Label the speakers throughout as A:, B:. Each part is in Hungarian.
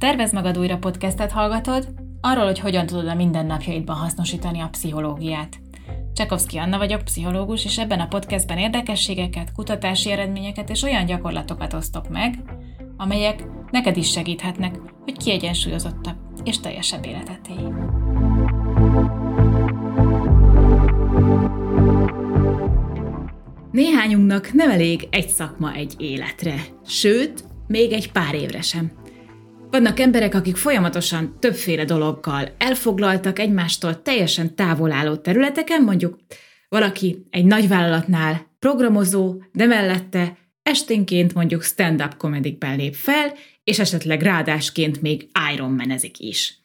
A: Tervez magad újra podcastet hallgatod, arról, hogy hogyan tudod a mindennapjaidban hasznosítani a pszichológiát. Csekovszki Anna vagyok, pszichológus, és ebben a podcastben érdekességeket, kutatási eredményeket és olyan gyakorlatokat osztok meg, amelyek neked is segíthetnek, hogy kiegyensúlyozottabb és teljesebb életet élj. Néhányunknak nem elég egy szakma egy életre, sőt, még egy pár évre sem. Vannak emberek, akik folyamatosan többféle dologgal elfoglaltak egymástól teljesen távol álló területeken, mondjuk valaki egy nagyvállalatnál programozó, de mellette esténként mondjuk stand-up komedikben lép fel, és esetleg rádásként még Ironmanezik is.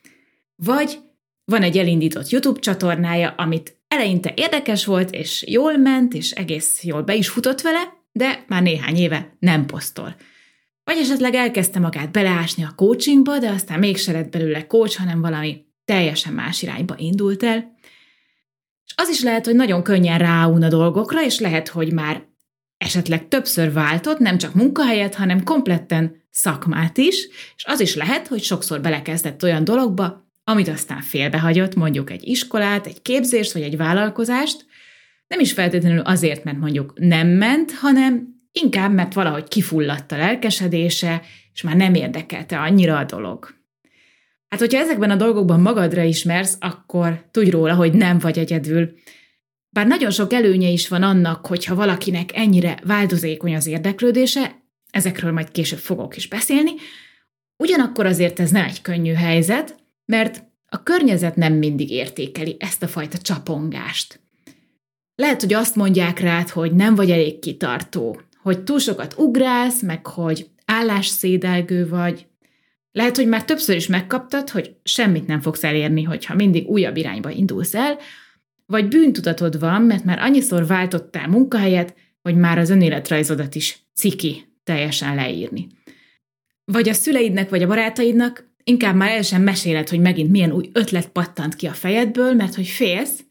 A: Vagy van egy elindított YouTube csatornája, amit eleinte érdekes volt, és jól ment, és egész jól be is futott vele, de már néhány éve nem posztol. Vagy esetleg elkezdte magát beleásni a coachingba, de aztán mégse lett belőle coach, hanem valami teljesen más irányba indult el. És az is lehet, hogy nagyon könnyen ráún a dolgokra, és lehet, hogy már esetleg többször váltott, nem csak munkahelyet, hanem kompletten szakmát is, és az is lehet, hogy sokszor belekezdett olyan dologba, amit aztán félbehagyott, mondjuk egy iskolát, egy képzést vagy egy vállalkozást, nem is feltétlenül azért, mert mondjuk nem ment, hanem inkább mert valahogy kifulladt a lelkesedése, és már nem érdekelte annyira a dolog. Hát, hogyha ezekben a dolgokban magadra ismersz, akkor tudj róla, hogy nem vagy egyedül. Bár nagyon sok előnye is van annak, hogyha valakinek ennyire változékony az érdeklődése, ezekről majd később fogok is beszélni, ugyanakkor azért ez nem egy könnyű helyzet, mert a környezet nem mindig értékeli ezt a fajta csapongást. Lehet, hogy azt mondják rád, hogy nem vagy elég kitartó, hogy túl sokat ugrálsz, meg hogy állásszédelgő vagy. Lehet, hogy már többször is megkaptad, hogy semmit nem fogsz elérni, hogyha mindig újabb irányba indulsz el, vagy bűntudatod van, mert már annyiszor váltottál munkahelyet, hogy már az önéletrajzodat is ciki teljesen leírni. Vagy a szüleidnek, vagy a barátaidnak inkább már el sem meséled, hogy megint milyen új ötlet pattant ki a fejedből, mert hogy félsz,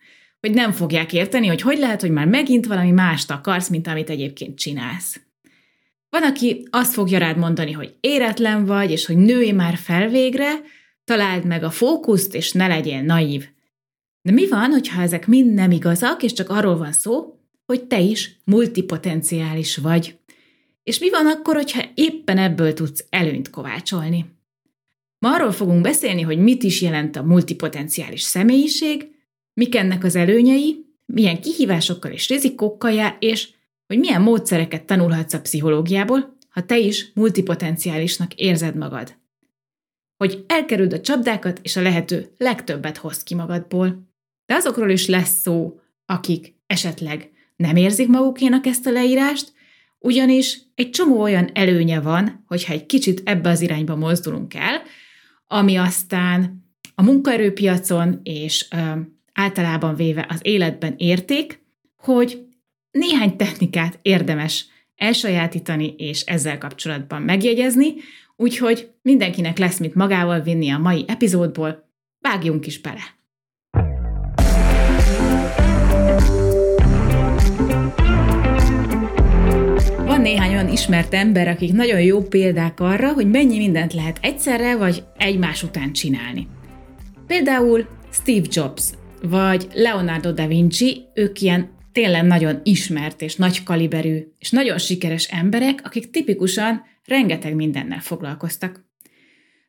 A: hogy nem fogják érteni, hogy hogy lehet, hogy már megint valami mást akarsz, mint amit egyébként csinálsz. Van, aki azt fogja rád mondani, hogy éretlen vagy, és hogy nőj már fel végre, találd meg a fókuszt, és ne legyél naív. De mi van, hogyha ezek mind nem igazak, és csak arról van szó, hogy te is multipotenciális vagy? És mi van akkor, hogyha éppen ebből tudsz előnyt kovácsolni? Ma arról fogunk beszélni, hogy mit is jelent a multipotenciális személyiség, mik ennek az előnyei, milyen kihívásokkal és rizikókkal jár, és hogy milyen módszereket tanulhatsz a pszichológiából, ha te is multipotenciálisnak érzed magad. Hogy elkerüld a csapdákat, és a lehető legtöbbet hoz ki magadból. De azokról is lesz szó, akik esetleg nem érzik magukénak ezt a leírást, ugyanis egy csomó olyan előnye van, hogyha egy kicsit ebbe az irányba mozdulunk el, ami aztán a munkaerőpiacon és általában véve az életben érték, hogy néhány technikát érdemes elsajátítani és ezzel kapcsolatban megjegyezni, úgyhogy mindenkinek lesz mit magával vinni a mai epizódból, vágjunk is bele! Van néhány olyan ismert ember, akik nagyon jó példák arra, hogy mennyi mindent lehet egyszerre vagy egymás után csinálni. Például Steve Jobs, vagy Leonardo da Vinci, ők ilyen tényleg nagyon ismert és nagy kaliberű és nagyon sikeres emberek, akik tipikusan rengeteg mindennel foglalkoztak.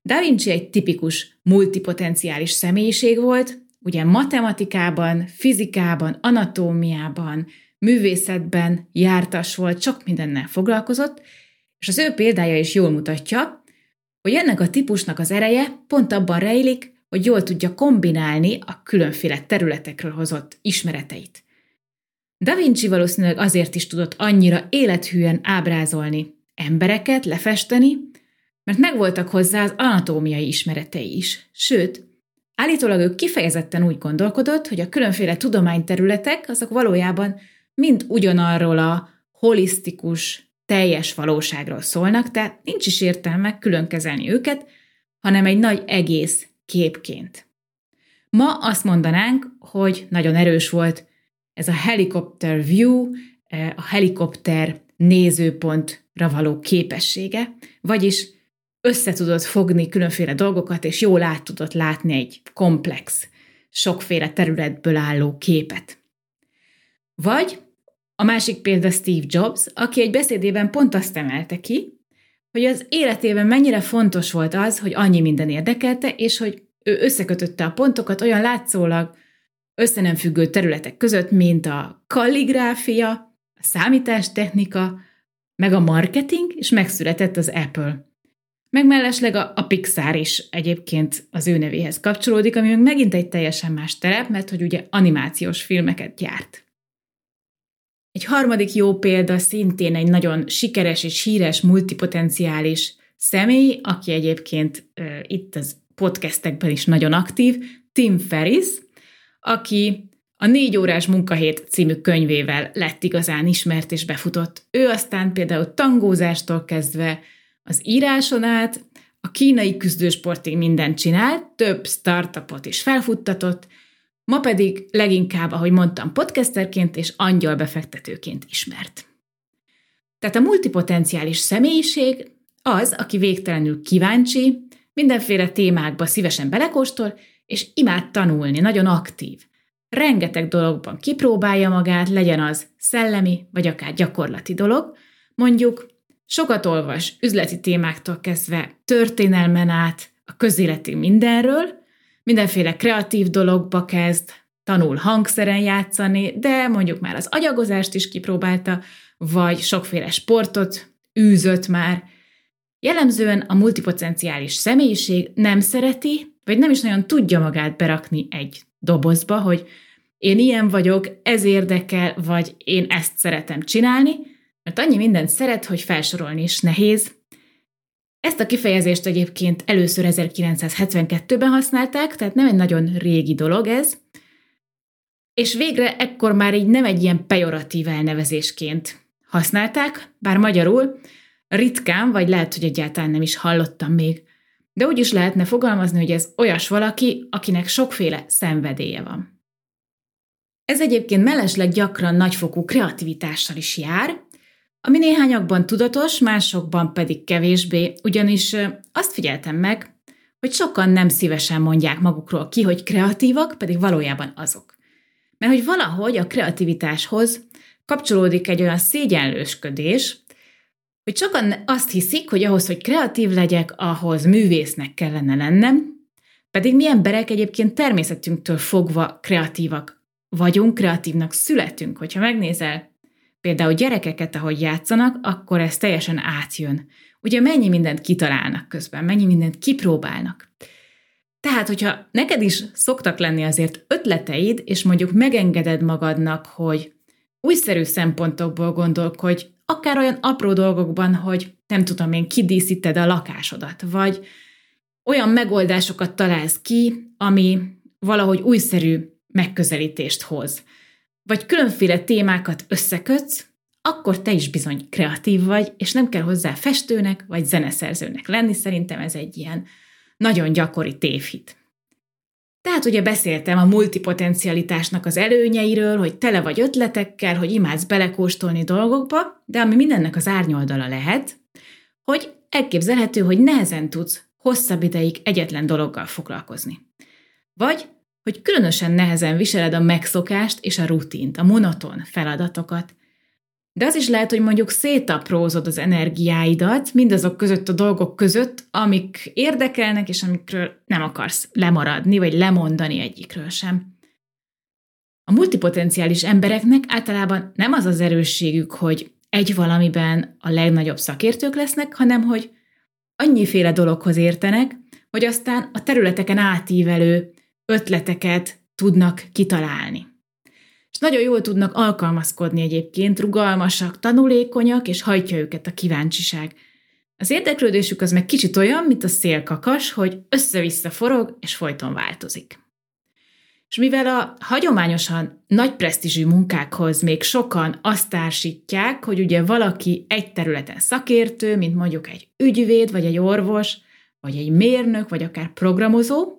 A: Da Vinci egy tipikus multipotenciális személyiség volt, ugye matematikában, fizikában, anatómiában, művészetben jártas volt, sok mindennel foglalkozott, és az ő példája is jól mutatja, hogy ennek a típusnak az ereje pont abban rejlik, hogy jól tudja kombinálni a különféle területekről hozott ismereteit. Da Vinci valószínűleg azért is tudott annyira élethűen ábrázolni embereket, lefesteni, mert megvoltak hozzá az anatómiai ismeretei is. Sőt, állítólag ő kifejezetten úgy gondolkodott, hogy a különféle tudományterületek azok valójában mind ugyanarról a holisztikus, teljes valóságról szólnak, tehát nincs is értelme külön kezelni őket, hanem egy nagy egész képként. Ma azt mondanánk, hogy nagyon erős volt ez a helikopter view, a helikopter nézőpontra való képessége, vagyis össze tudod fogni különféle dolgokat, és jól át tudod látni egy komplex, sokféle területből álló képet. Vagy a másik példa Steve Jobs, aki egy beszédében pont azt emelte ki, hogy az életében mennyire fontos volt az, hogy annyi minden érdekelte, és hogy ő összekötötte a pontokat olyan látszólag össze függő területek között, mint a kalligráfia, a számítástechnika, meg a marketing, és megszületett az Apple. Meg mellesleg a, a Pixar is egyébként az ő nevéhez kapcsolódik, ami meg megint egy teljesen más terep, mert hogy ugye animációs filmeket gyárt. Egy harmadik jó példa szintén egy nagyon sikeres és híres multipotenciális személy, aki egyébként uh, itt az podcastekben is nagyon aktív, Tim Ferris, aki a négy órás munkahét című könyvével lett igazán ismert és befutott. Ő aztán például tangózástól kezdve az íráson át, a kínai küzdősportig mindent csinált, több startupot is felfuttatott, ma pedig leginkább, ahogy mondtam, podcasterként és angyal befektetőként ismert. Tehát a multipotenciális személyiség az, aki végtelenül kíváncsi, mindenféle témákba szívesen belekóstol, és imád tanulni, nagyon aktív. Rengeteg dologban kipróbálja magát, legyen az szellemi, vagy akár gyakorlati dolog. Mondjuk sokat olvas üzleti témáktól kezdve történelmen át a közéleti mindenről, mindenféle kreatív dologba kezd, tanul hangszeren játszani, de mondjuk már az agyagozást is kipróbálta, vagy sokféle sportot űzött már. Jellemzően a multipotenciális személyiség nem szereti, vagy nem is nagyon tudja magát berakni egy dobozba, hogy én ilyen vagyok, ez érdekel, vagy én ezt szeretem csinálni, mert annyi mindent szeret, hogy felsorolni is nehéz, ezt a kifejezést egyébként először 1972-ben használták, tehát nem egy nagyon régi dolog ez, és végre ekkor már így nem egy ilyen pejoratív elnevezésként használták, bár magyarul ritkán, vagy lehet, hogy egyáltalán nem is hallottam még. De úgy is lehetne fogalmazni, hogy ez olyas valaki, akinek sokféle szenvedélye van. Ez egyébként mellesleg gyakran nagyfokú kreativitással is jár, ami néhányakban tudatos, másokban pedig kevésbé, ugyanis azt figyeltem meg, hogy sokan nem szívesen mondják magukról ki, hogy kreatívak, pedig valójában azok. Mert hogy valahogy a kreativitáshoz kapcsolódik egy olyan szégyenlősködés, hogy sokan azt hiszik, hogy ahhoz, hogy kreatív legyek, ahhoz művésznek kellene lennem, pedig mi emberek egyébként természetünktől fogva kreatívak vagyunk, kreatívnak születünk. Hogyha megnézel például gyerekeket, ahogy játszanak, akkor ez teljesen átjön. Ugye mennyi mindent kitalálnak közben, mennyi mindent kipróbálnak. Tehát, hogyha neked is szoktak lenni azért ötleteid, és mondjuk megengeded magadnak, hogy újszerű szempontokból gondolkodj, akár olyan apró dolgokban, hogy nem tudom én, kidíszíted a lakásodat, vagy olyan megoldásokat találsz ki, ami valahogy újszerű megközelítést hoz vagy különféle témákat összekötsz, akkor te is bizony kreatív vagy, és nem kell hozzá festőnek vagy zeneszerzőnek lenni, szerintem ez egy ilyen nagyon gyakori tévhit. Tehát ugye beszéltem a multipotencialitásnak az előnyeiről, hogy tele vagy ötletekkel, hogy imádsz belekóstolni dolgokba, de ami mindennek az árnyoldala lehet, hogy elképzelhető, hogy nehezen tudsz hosszabb ideig egyetlen dologgal foglalkozni. Vagy hogy különösen nehezen viseled a megszokást és a rutint, a monoton feladatokat. De az is lehet, hogy mondjuk szétaprózod az energiáidat mindazok között a dolgok között, amik érdekelnek, és amikről nem akarsz lemaradni, vagy lemondani egyikről sem. A multipotenciális embereknek általában nem az az erősségük, hogy egy valamiben a legnagyobb szakértők lesznek, hanem hogy annyiféle dologhoz értenek, hogy aztán a területeken átívelő ötleteket tudnak kitalálni. És nagyon jól tudnak alkalmazkodni egyébként, rugalmasak, tanulékonyak, és hajtja őket a kíváncsiság. Az érdeklődésük az meg kicsit olyan, mint a szélkakas, hogy össze-vissza forog, és folyton változik. És mivel a hagyományosan nagy presztízsű munkákhoz még sokan azt társítják, hogy ugye valaki egy területen szakértő, mint mondjuk egy ügyvéd, vagy egy orvos, vagy egy mérnök, vagy akár programozó,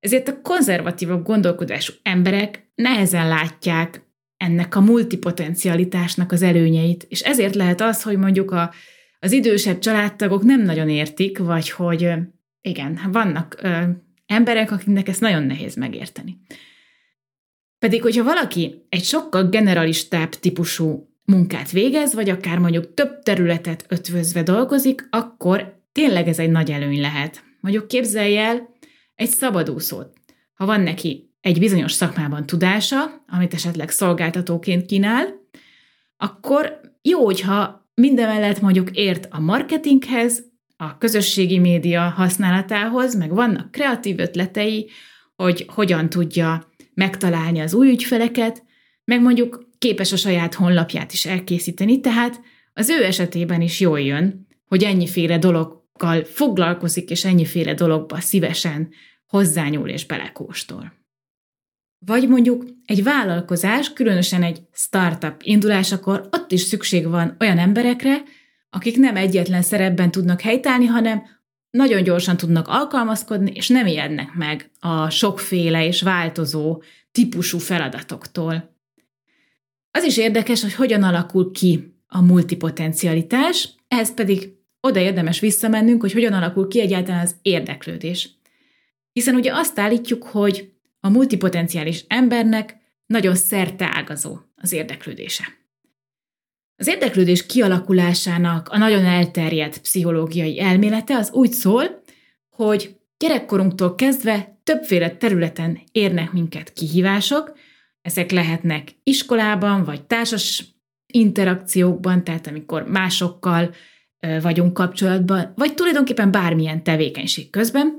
A: ezért a konzervatívabb gondolkodású emberek nehezen látják ennek a multipotencialitásnak az előnyeit, és ezért lehet az, hogy mondjuk a, az idősebb családtagok nem nagyon értik, vagy hogy igen, vannak ö, emberek, akiknek ezt nagyon nehéz megérteni. Pedig, hogyha valaki egy sokkal generalistább típusú munkát végez, vagy akár mondjuk több területet ötvözve dolgozik, akkor tényleg ez egy nagy előny lehet. Mondjuk képzelj el egy szabadúszót. Ha van neki egy bizonyos szakmában tudása, amit esetleg szolgáltatóként kínál, akkor jó, hogyha mindemellett mondjuk ért a marketinghez, a közösségi média használatához, meg vannak kreatív ötletei, hogy hogyan tudja megtalálni az új ügyfeleket, meg mondjuk képes a saját honlapját is elkészíteni, tehát az ő esetében is jól jön, hogy ennyiféle dologgal foglalkozik, és ennyiféle dologba szívesen hozzányúl és belekóstol. Vagy mondjuk egy vállalkozás, különösen egy startup indulásakor ott is szükség van olyan emberekre, akik nem egyetlen szerepben tudnak helytállni, hanem nagyon gyorsan tudnak alkalmazkodni, és nem ijednek meg a sokféle és változó típusú feladatoktól. Az is érdekes, hogy hogyan alakul ki a multipotencialitás, ehhez pedig oda érdemes visszamennünk, hogy hogyan alakul ki egyáltalán az érdeklődés. Hiszen ugye azt állítjuk, hogy a multipotenciális embernek nagyon szerte ágazó az érdeklődése. Az érdeklődés kialakulásának a nagyon elterjedt pszichológiai elmélete az úgy szól, hogy gyerekkorunktól kezdve többféle területen érnek minket kihívások, ezek lehetnek iskolában, vagy társas interakciókban, tehát amikor másokkal vagyunk kapcsolatban, vagy tulajdonképpen bármilyen tevékenység közben,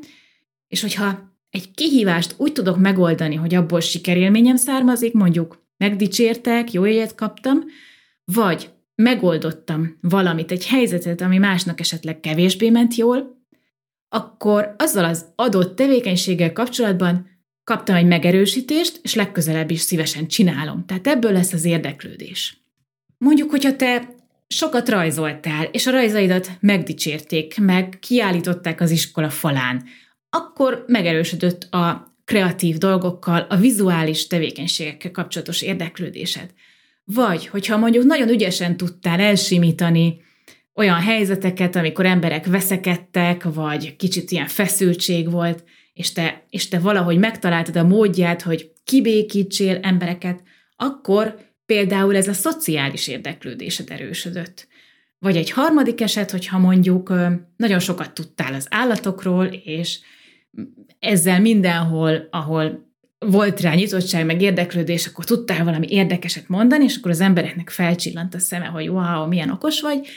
A: és hogyha egy kihívást úgy tudok megoldani, hogy abból sikerélményem származik, mondjuk megdicsértek, jó éjjel kaptam, vagy megoldottam valamit, egy helyzetet, ami másnak esetleg kevésbé ment jól, akkor azzal az adott tevékenységgel kapcsolatban kaptam egy megerősítést, és legközelebb is szívesen csinálom. Tehát ebből lesz az érdeklődés. Mondjuk, hogyha te sokat rajzoltál, és a rajzaidat megdicsérték, meg kiállították az iskola falán, akkor megerősödött a kreatív dolgokkal, a vizuális tevékenységekkel kapcsolatos érdeklődésed. Vagy, hogyha mondjuk nagyon ügyesen tudtál elsimítani olyan helyzeteket, amikor emberek veszekedtek, vagy kicsit ilyen feszültség volt, és te, és te valahogy megtaláltad a módját, hogy kibékítsél embereket, akkor például ez a szociális érdeklődésed erősödött. Vagy egy harmadik eset, hogyha mondjuk nagyon sokat tudtál az állatokról, és ezzel mindenhol, ahol volt rá nyitottság, meg érdeklődés, akkor tudtál valami érdekeset mondani, és akkor az embereknek felcsillant a szeme, hogy wow, milyen okos vagy,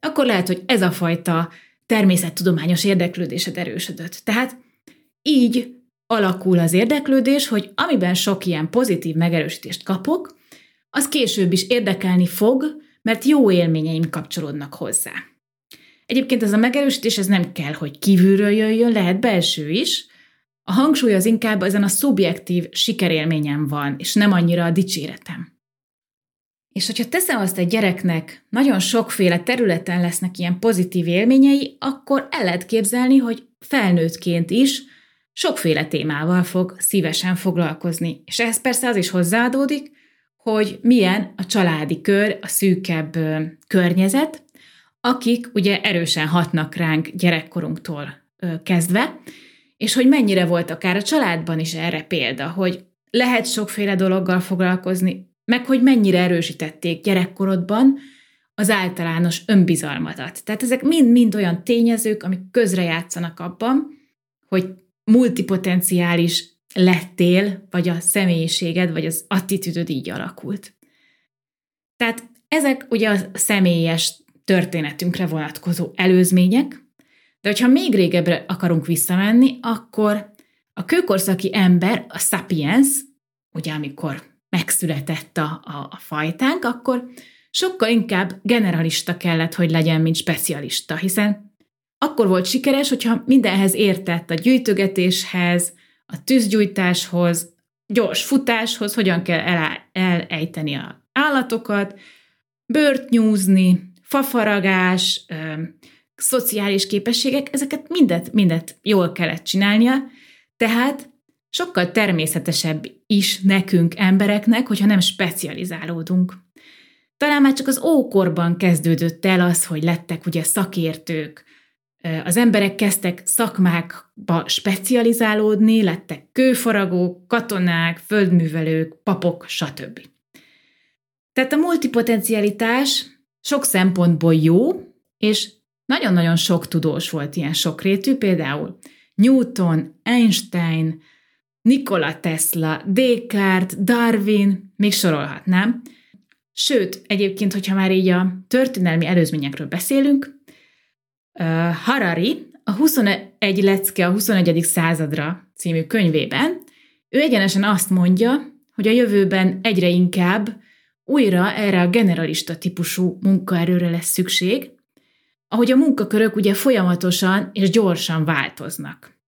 A: akkor lehet, hogy ez a fajta természettudományos érdeklődésed erősödött. Tehát így alakul az érdeklődés, hogy amiben sok ilyen pozitív megerősítést kapok, az később is érdekelni fog, mert jó élményeim kapcsolódnak hozzá. Egyébként ez a megerősítés ez nem kell, hogy kívülről jöjjön, lehet belső is, a hangsúly az inkább ezen a szubjektív sikerélményem van, és nem annyira a dicséretem. És hogyha teszem azt egy gyereknek, nagyon sokféle területen lesznek ilyen pozitív élményei, akkor el lehet képzelni, hogy felnőttként is sokféle témával fog szívesen foglalkozni. És ehhez persze az is hozzáadódik, hogy milyen a családi kör, a szűkebb környezet, akik ugye erősen hatnak ránk gyerekkorunktól kezdve, és hogy mennyire volt akár a családban is erre példa, hogy lehet sokféle dologgal foglalkozni, meg hogy mennyire erősítették gyerekkorodban az általános önbizalmadat. Tehát ezek mind-mind olyan tényezők, amik közrejátszanak abban, hogy multipotenciális lettél, vagy a személyiséged, vagy az attitűdöd így alakult. Tehát ezek ugye a személyes történetünkre vonatkozó előzmények, de hogyha még régebbre akarunk visszamenni, akkor a kőkorszaki ember, a sapiens, ugye amikor megszületett a, a, a fajtánk, akkor sokkal inkább generalista kellett, hogy legyen, mint specialista, hiszen akkor volt sikeres, hogyha mindenhez értett a gyűjtögetéshez, a tűzgyújtáshoz, gyors futáshoz, hogyan kell el, elejteni a állatokat, bőrt nyúzni, fafaragás, szociális képességek, ezeket mindet, mindet jól kellett csinálnia, tehát sokkal természetesebb is nekünk embereknek, hogyha nem specializálódunk. Talán már csak az ókorban kezdődött el az, hogy lettek ugye szakértők, az emberek kezdtek szakmákba specializálódni, lettek kőfaragók, katonák, földművelők, papok, stb. Tehát a multipotencialitás sok szempontból jó, és nagyon-nagyon sok tudós volt ilyen sokrétű, például Newton, Einstein, Nikola Tesla, Descartes, Darwin, még sorolhatnám. Sőt, egyébként, hogyha már így a történelmi előzményekről beszélünk, Harari a 21 lecke a 21. századra című könyvében, ő egyenesen azt mondja, hogy a jövőben egyre inkább újra erre a generalista típusú munkaerőre lesz szükség, ahogy a munkakörök ugye folyamatosan és gyorsan változnak.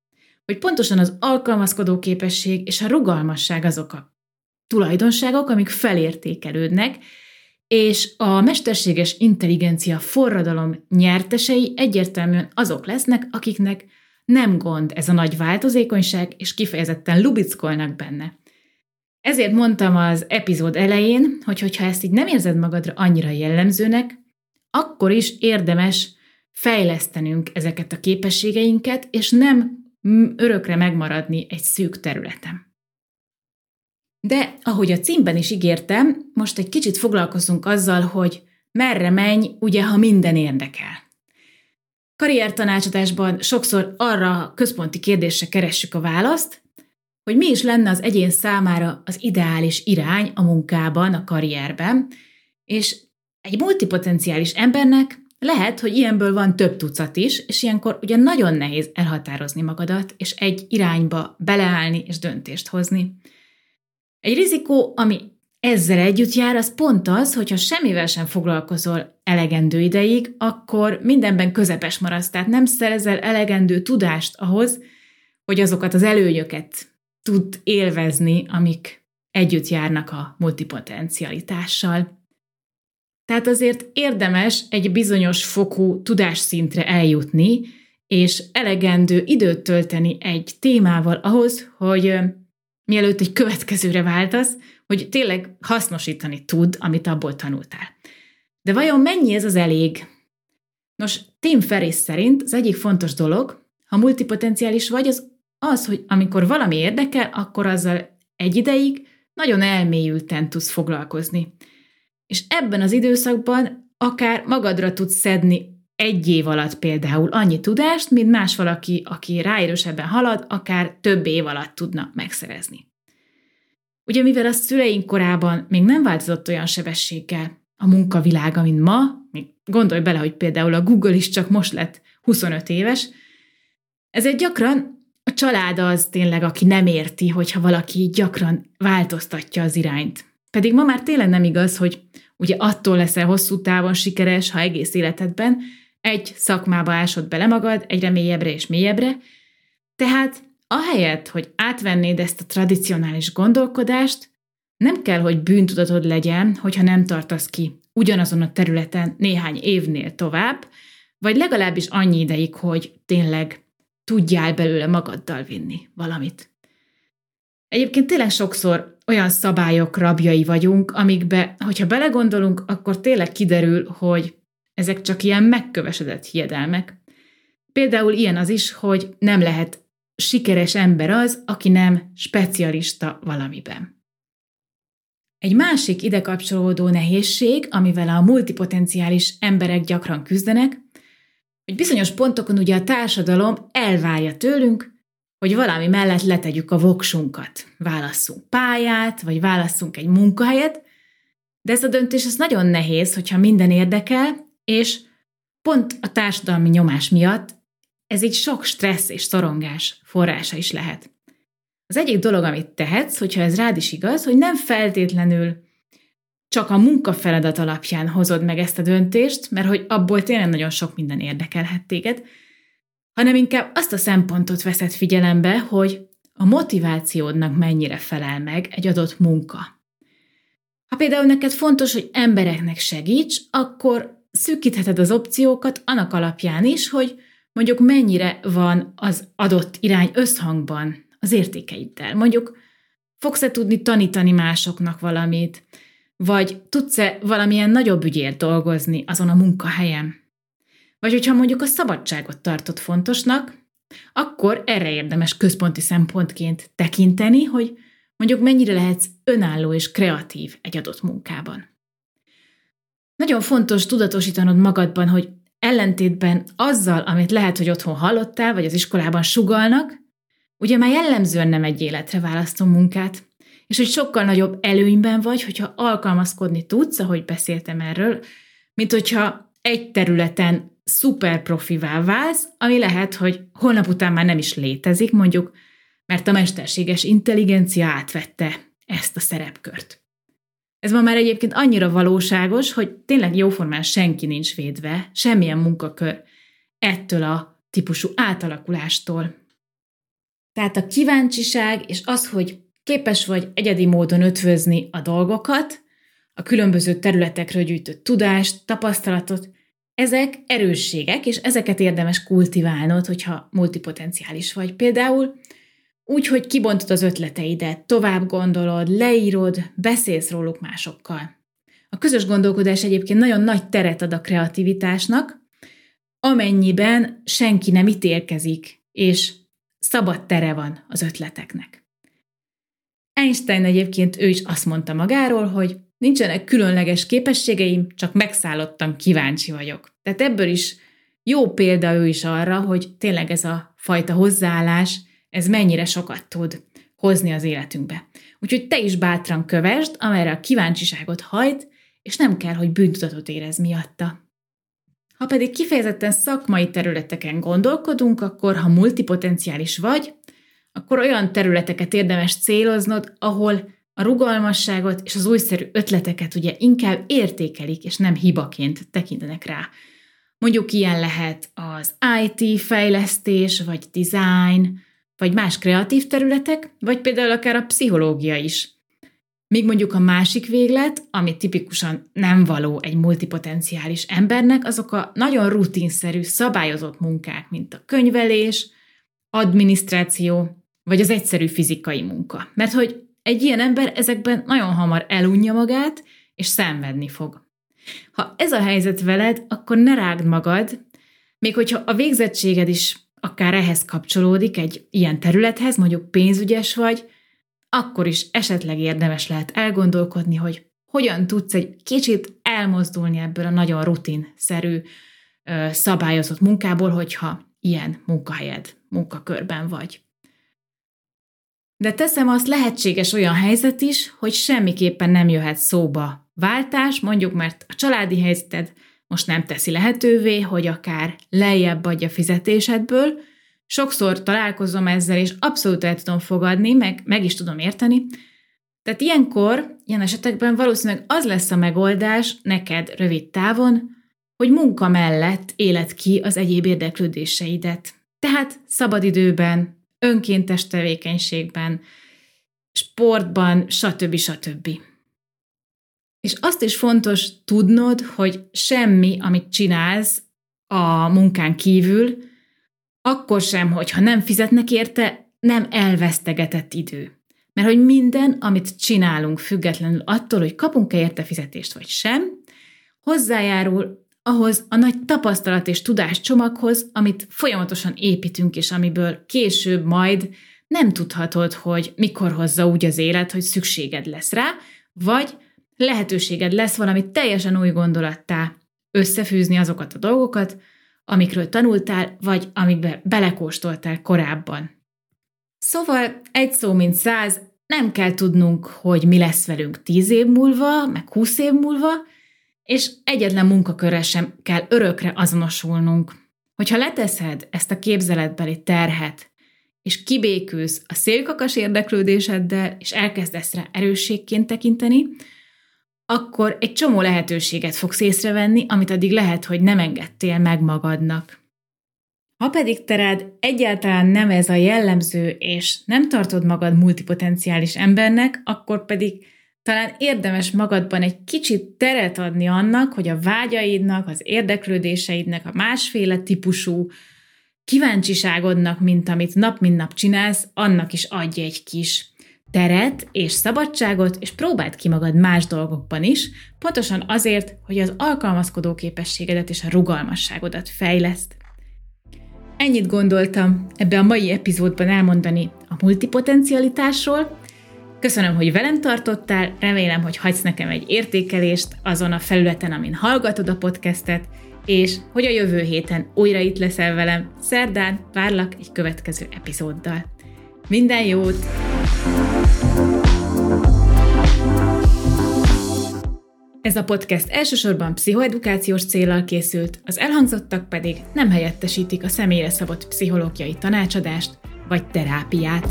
A: Hogy pontosan az alkalmazkodó képesség és a rugalmasság azok a tulajdonságok, amik felértékelődnek, és a mesterséges intelligencia forradalom nyertesei egyértelműen azok lesznek, akiknek nem gond ez a nagy változékonyság, és kifejezetten lubickolnak benne. Ezért mondtam az epizód elején, hogy hogyha ezt így nem érzed magadra annyira jellemzőnek, akkor is érdemes fejlesztenünk ezeket a képességeinket, és nem örökre megmaradni egy szűk területen. De ahogy a címben is ígértem, most egy kicsit foglalkozunk azzal, hogy merre menj, ugye, ha minden érdekel. Karriertanácsadásban sokszor arra a központi kérdésre keressük a választ, hogy mi is lenne az egyén számára az ideális irány a munkában, a karrierben, és egy multipotenciális embernek lehet, hogy ilyenből van több tucat is, és ilyenkor ugye nagyon nehéz elhatározni magadat, és egy irányba beleállni és döntést hozni. Egy rizikó, ami ezzel együtt jár, az pont az, hogyha semmivel sem foglalkozol elegendő ideig, akkor mindenben közepes maradsz, tehát nem szerezel elegendő tudást ahhoz, hogy azokat az előnyöket tud élvezni, amik együtt járnak a multipotencialitással. Tehát azért érdemes egy bizonyos fokú tudásszintre eljutni, és elegendő időt tölteni egy témával ahhoz, hogy mielőtt egy következőre váltasz, hogy tényleg hasznosítani tud, amit abból tanultál. De vajon mennyi ez az elég? Nos, Tim Ferriss szerint az egyik fontos dolog, ha multipotenciális vagy, az az, hogy amikor valami érdekel, akkor azzal egy ideig nagyon elmélyülten tudsz foglalkozni. És ebben az időszakban akár magadra tudsz szedni egy év alatt például annyi tudást, mint más valaki, aki ráérősebben halad, akár több év alatt tudna megszerezni. Ugye mivel a szüleink korában még nem változott olyan sebességgel a munkavilága, mint ma, gondolj bele, hogy például a Google is csak most lett 25 éves, ezért gyakran a család az tényleg, aki nem érti, hogyha valaki gyakran változtatja az irányt. Pedig ma már tényleg nem igaz, hogy ugye attól leszel hosszú távon sikeres, ha egész életedben egy szakmába ásod bele magad, egyre mélyebbre és mélyebbre, tehát ahelyett, hogy átvennéd ezt a tradicionális gondolkodást, nem kell, hogy bűntudatod legyen, hogyha nem tartasz ki ugyanazon a területen néhány évnél tovább, vagy legalábbis annyi ideig, hogy tényleg tudjál belőle magaddal vinni valamit. Egyébként tényleg sokszor olyan szabályok rabjai vagyunk, amikbe, hogyha belegondolunk, akkor tényleg kiderül, hogy ezek csak ilyen megkövesedett hiedelmek. Például ilyen az is, hogy nem lehet sikeres ember az, aki nem specialista valamiben. Egy másik ide kapcsolódó nehézség, amivel a multipotenciális emberek gyakran küzdenek, hogy bizonyos pontokon ugye a társadalom elvárja tőlünk, hogy valami mellett letegyük a voksunkat. Válasszunk pályát, vagy válasszunk egy munkahelyet, de ez a döntés az nagyon nehéz, hogyha minden érdekel, és pont a társadalmi nyomás miatt ez így sok stressz és szorongás forrása is lehet. Az egyik dolog, amit tehetsz, hogyha ez rád is igaz, hogy nem feltétlenül csak a munkafeladat alapján hozod meg ezt a döntést, mert hogy abból tényleg nagyon sok minden érdekelhet téged, hanem inkább azt a szempontot veszed figyelembe, hogy a motivációdnak mennyire felel meg egy adott munka. Ha például neked fontos, hogy embereknek segíts, akkor szűkítheted az opciókat annak alapján is, hogy mondjuk mennyire van az adott irány összhangban az értékeiddel. Mondjuk fogsz-e tudni tanítani másoknak valamit, Vagy tudsz-e valamilyen nagyobb ügyért dolgozni azon a munkahelyen? Vagy hogyha mondjuk a szabadságot tartott fontosnak, akkor erre érdemes központi szempontként tekinteni, hogy mondjuk mennyire lehetsz önálló és kreatív egy adott munkában. Nagyon fontos tudatosítanod magadban, hogy ellentétben azzal, amit lehet, hogy otthon hallottál, vagy az iskolában sugalnak, ugye már jellemzően nem egy életre választom munkát, és hogy sokkal nagyobb előnyben vagy, hogyha alkalmazkodni tudsz, ahogy beszéltem erről, mint hogyha egy területen szuper profivá válsz, ami lehet, hogy holnap után már nem is létezik, mondjuk, mert a mesterséges intelligencia átvette ezt a szerepkört. Ez ma már egyébként annyira valóságos, hogy tényleg jóformán senki nincs védve, semmilyen munkakör ettől a típusú átalakulástól. Tehát a kíváncsiság és az, hogy képes vagy egyedi módon ötvözni a dolgokat, a különböző területekről gyűjtött tudást, tapasztalatot, ezek erősségek, és ezeket érdemes kultiválnod, hogyha multipotenciális vagy. Például úgy, hogy kibontod az ötleteidet, tovább gondolod, leírod, beszélsz róluk másokkal. A közös gondolkodás egyébként nagyon nagy teret ad a kreativitásnak, amennyiben senki nem ítélkezik, és szabad tere van az ötleteknek. Einstein egyébként ő is azt mondta magáról, hogy nincsenek különleges képességeim, csak megszállottam, kíváncsi vagyok. Tehát ebből is jó példa ő is arra, hogy tényleg ez a fajta hozzáállás, ez mennyire sokat tud hozni az életünkbe. Úgyhogy te is bátran kövesd, amerre a kíváncsiságot hajt, és nem kell, hogy bűntudatot érez miatta. Ha pedig kifejezetten szakmai területeken gondolkodunk, akkor ha multipotenciális vagy, akkor olyan területeket érdemes céloznod, ahol a rugalmasságot és az újszerű ötleteket ugye inkább értékelik, és nem hibaként tekintenek rá. Mondjuk ilyen lehet az IT fejlesztés, vagy design, vagy más kreatív területek, vagy például akár a pszichológia is. Míg mondjuk a másik véglet, ami tipikusan nem való egy multipotenciális embernek, azok a nagyon rutinszerű, szabályozott munkák, mint a könyvelés, adminisztráció, vagy az egyszerű fizikai munka. Mert hogy egy ilyen ember ezekben nagyon hamar elunja magát, és szenvedni fog. Ha ez a helyzet veled, akkor ne rágd magad, még hogyha a végzettséged is akár ehhez kapcsolódik egy ilyen területhez, mondjuk pénzügyes vagy, akkor is esetleg érdemes lehet elgondolkodni, hogy hogyan tudsz egy kicsit elmozdulni ebből a nagyon rutinszerű, szabályozott munkából, hogyha ilyen munkahelyed, munkakörben vagy. De teszem azt, lehetséges olyan helyzet is, hogy semmiképpen nem jöhet szóba váltás, mondjuk mert a családi helyzeted most nem teszi lehetővé, hogy akár lejjebb adja fizetésedből. Sokszor találkozom ezzel, és abszolút el tudom fogadni, meg, meg is tudom érteni. Tehát ilyenkor, ilyen esetekben valószínűleg az lesz a megoldás neked rövid távon, hogy munka mellett éled ki az egyéb érdeklődéseidet. Tehát szabadidőben, önkéntes tevékenységben, sportban, stb. stb. És azt is fontos tudnod, hogy semmi, amit csinálsz a munkán kívül, akkor sem, hogyha nem fizetnek érte, nem elvesztegetett idő. Mert hogy minden, amit csinálunk függetlenül attól, hogy kapunk-e érte fizetést vagy sem, hozzájárul ahhoz a nagy tapasztalat és tudás csomaghoz, amit folyamatosan építünk, és amiből később majd nem tudhatod, hogy mikor hozza úgy az élet, hogy szükséged lesz rá, vagy lehetőséged lesz valami teljesen új gondolattá összefűzni azokat a dolgokat, amikről tanultál, vagy amikbe belekóstoltál korábban. Szóval egy szó mint száz, nem kell tudnunk, hogy mi lesz velünk tíz év múlva, meg húsz év múlva, és egyetlen munkakörre sem kell örökre azonosulnunk. Hogyha leteszed ezt a képzeletbeli terhet, és kibékülsz a szélkakas érdeklődéseddel, és elkezdesz rá erősségként tekinteni, akkor egy csomó lehetőséget fogsz észrevenni, amit addig lehet, hogy nem engedtél meg magadnak. Ha pedig tered egyáltalán nem ez a jellemző, és nem tartod magad multipotenciális embernek, akkor pedig talán érdemes magadban egy kicsit teret adni annak, hogy a vágyaidnak, az érdeklődéseidnek, a másféle típusú kíváncsiságodnak, mint amit nap mint nap csinálsz, annak is adj egy kis teret és szabadságot, és próbáld ki magad más dolgokban is, pontosan azért, hogy az alkalmazkodó képességedet és a rugalmasságodat fejleszt. Ennyit gondoltam ebbe a mai epizódban elmondani a multipotencialitásról. Köszönöm, hogy velem tartottál, remélem, hogy hagysz nekem egy értékelést azon a felületen, amin hallgatod a podcastet, és hogy a jövő héten újra itt leszel velem, szerdán várlak egy következő epizóddal. Minden jót! Ez a podcast elsősorban pszichoedukációs célral készült, az elhangzottak pedig nem helyettesítik a személyre szabott pszichológiai tanácsadást vagy terápiát.